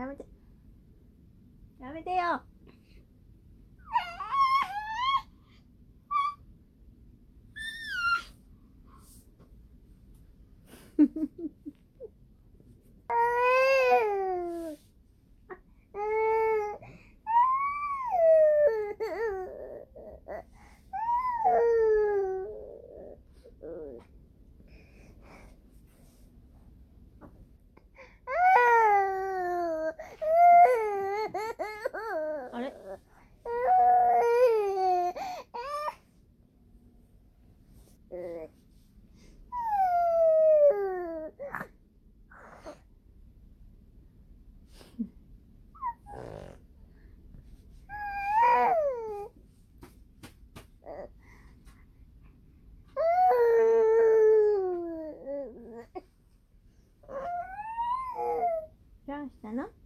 やめて。やめてよフフフ。あれ？どうしたの？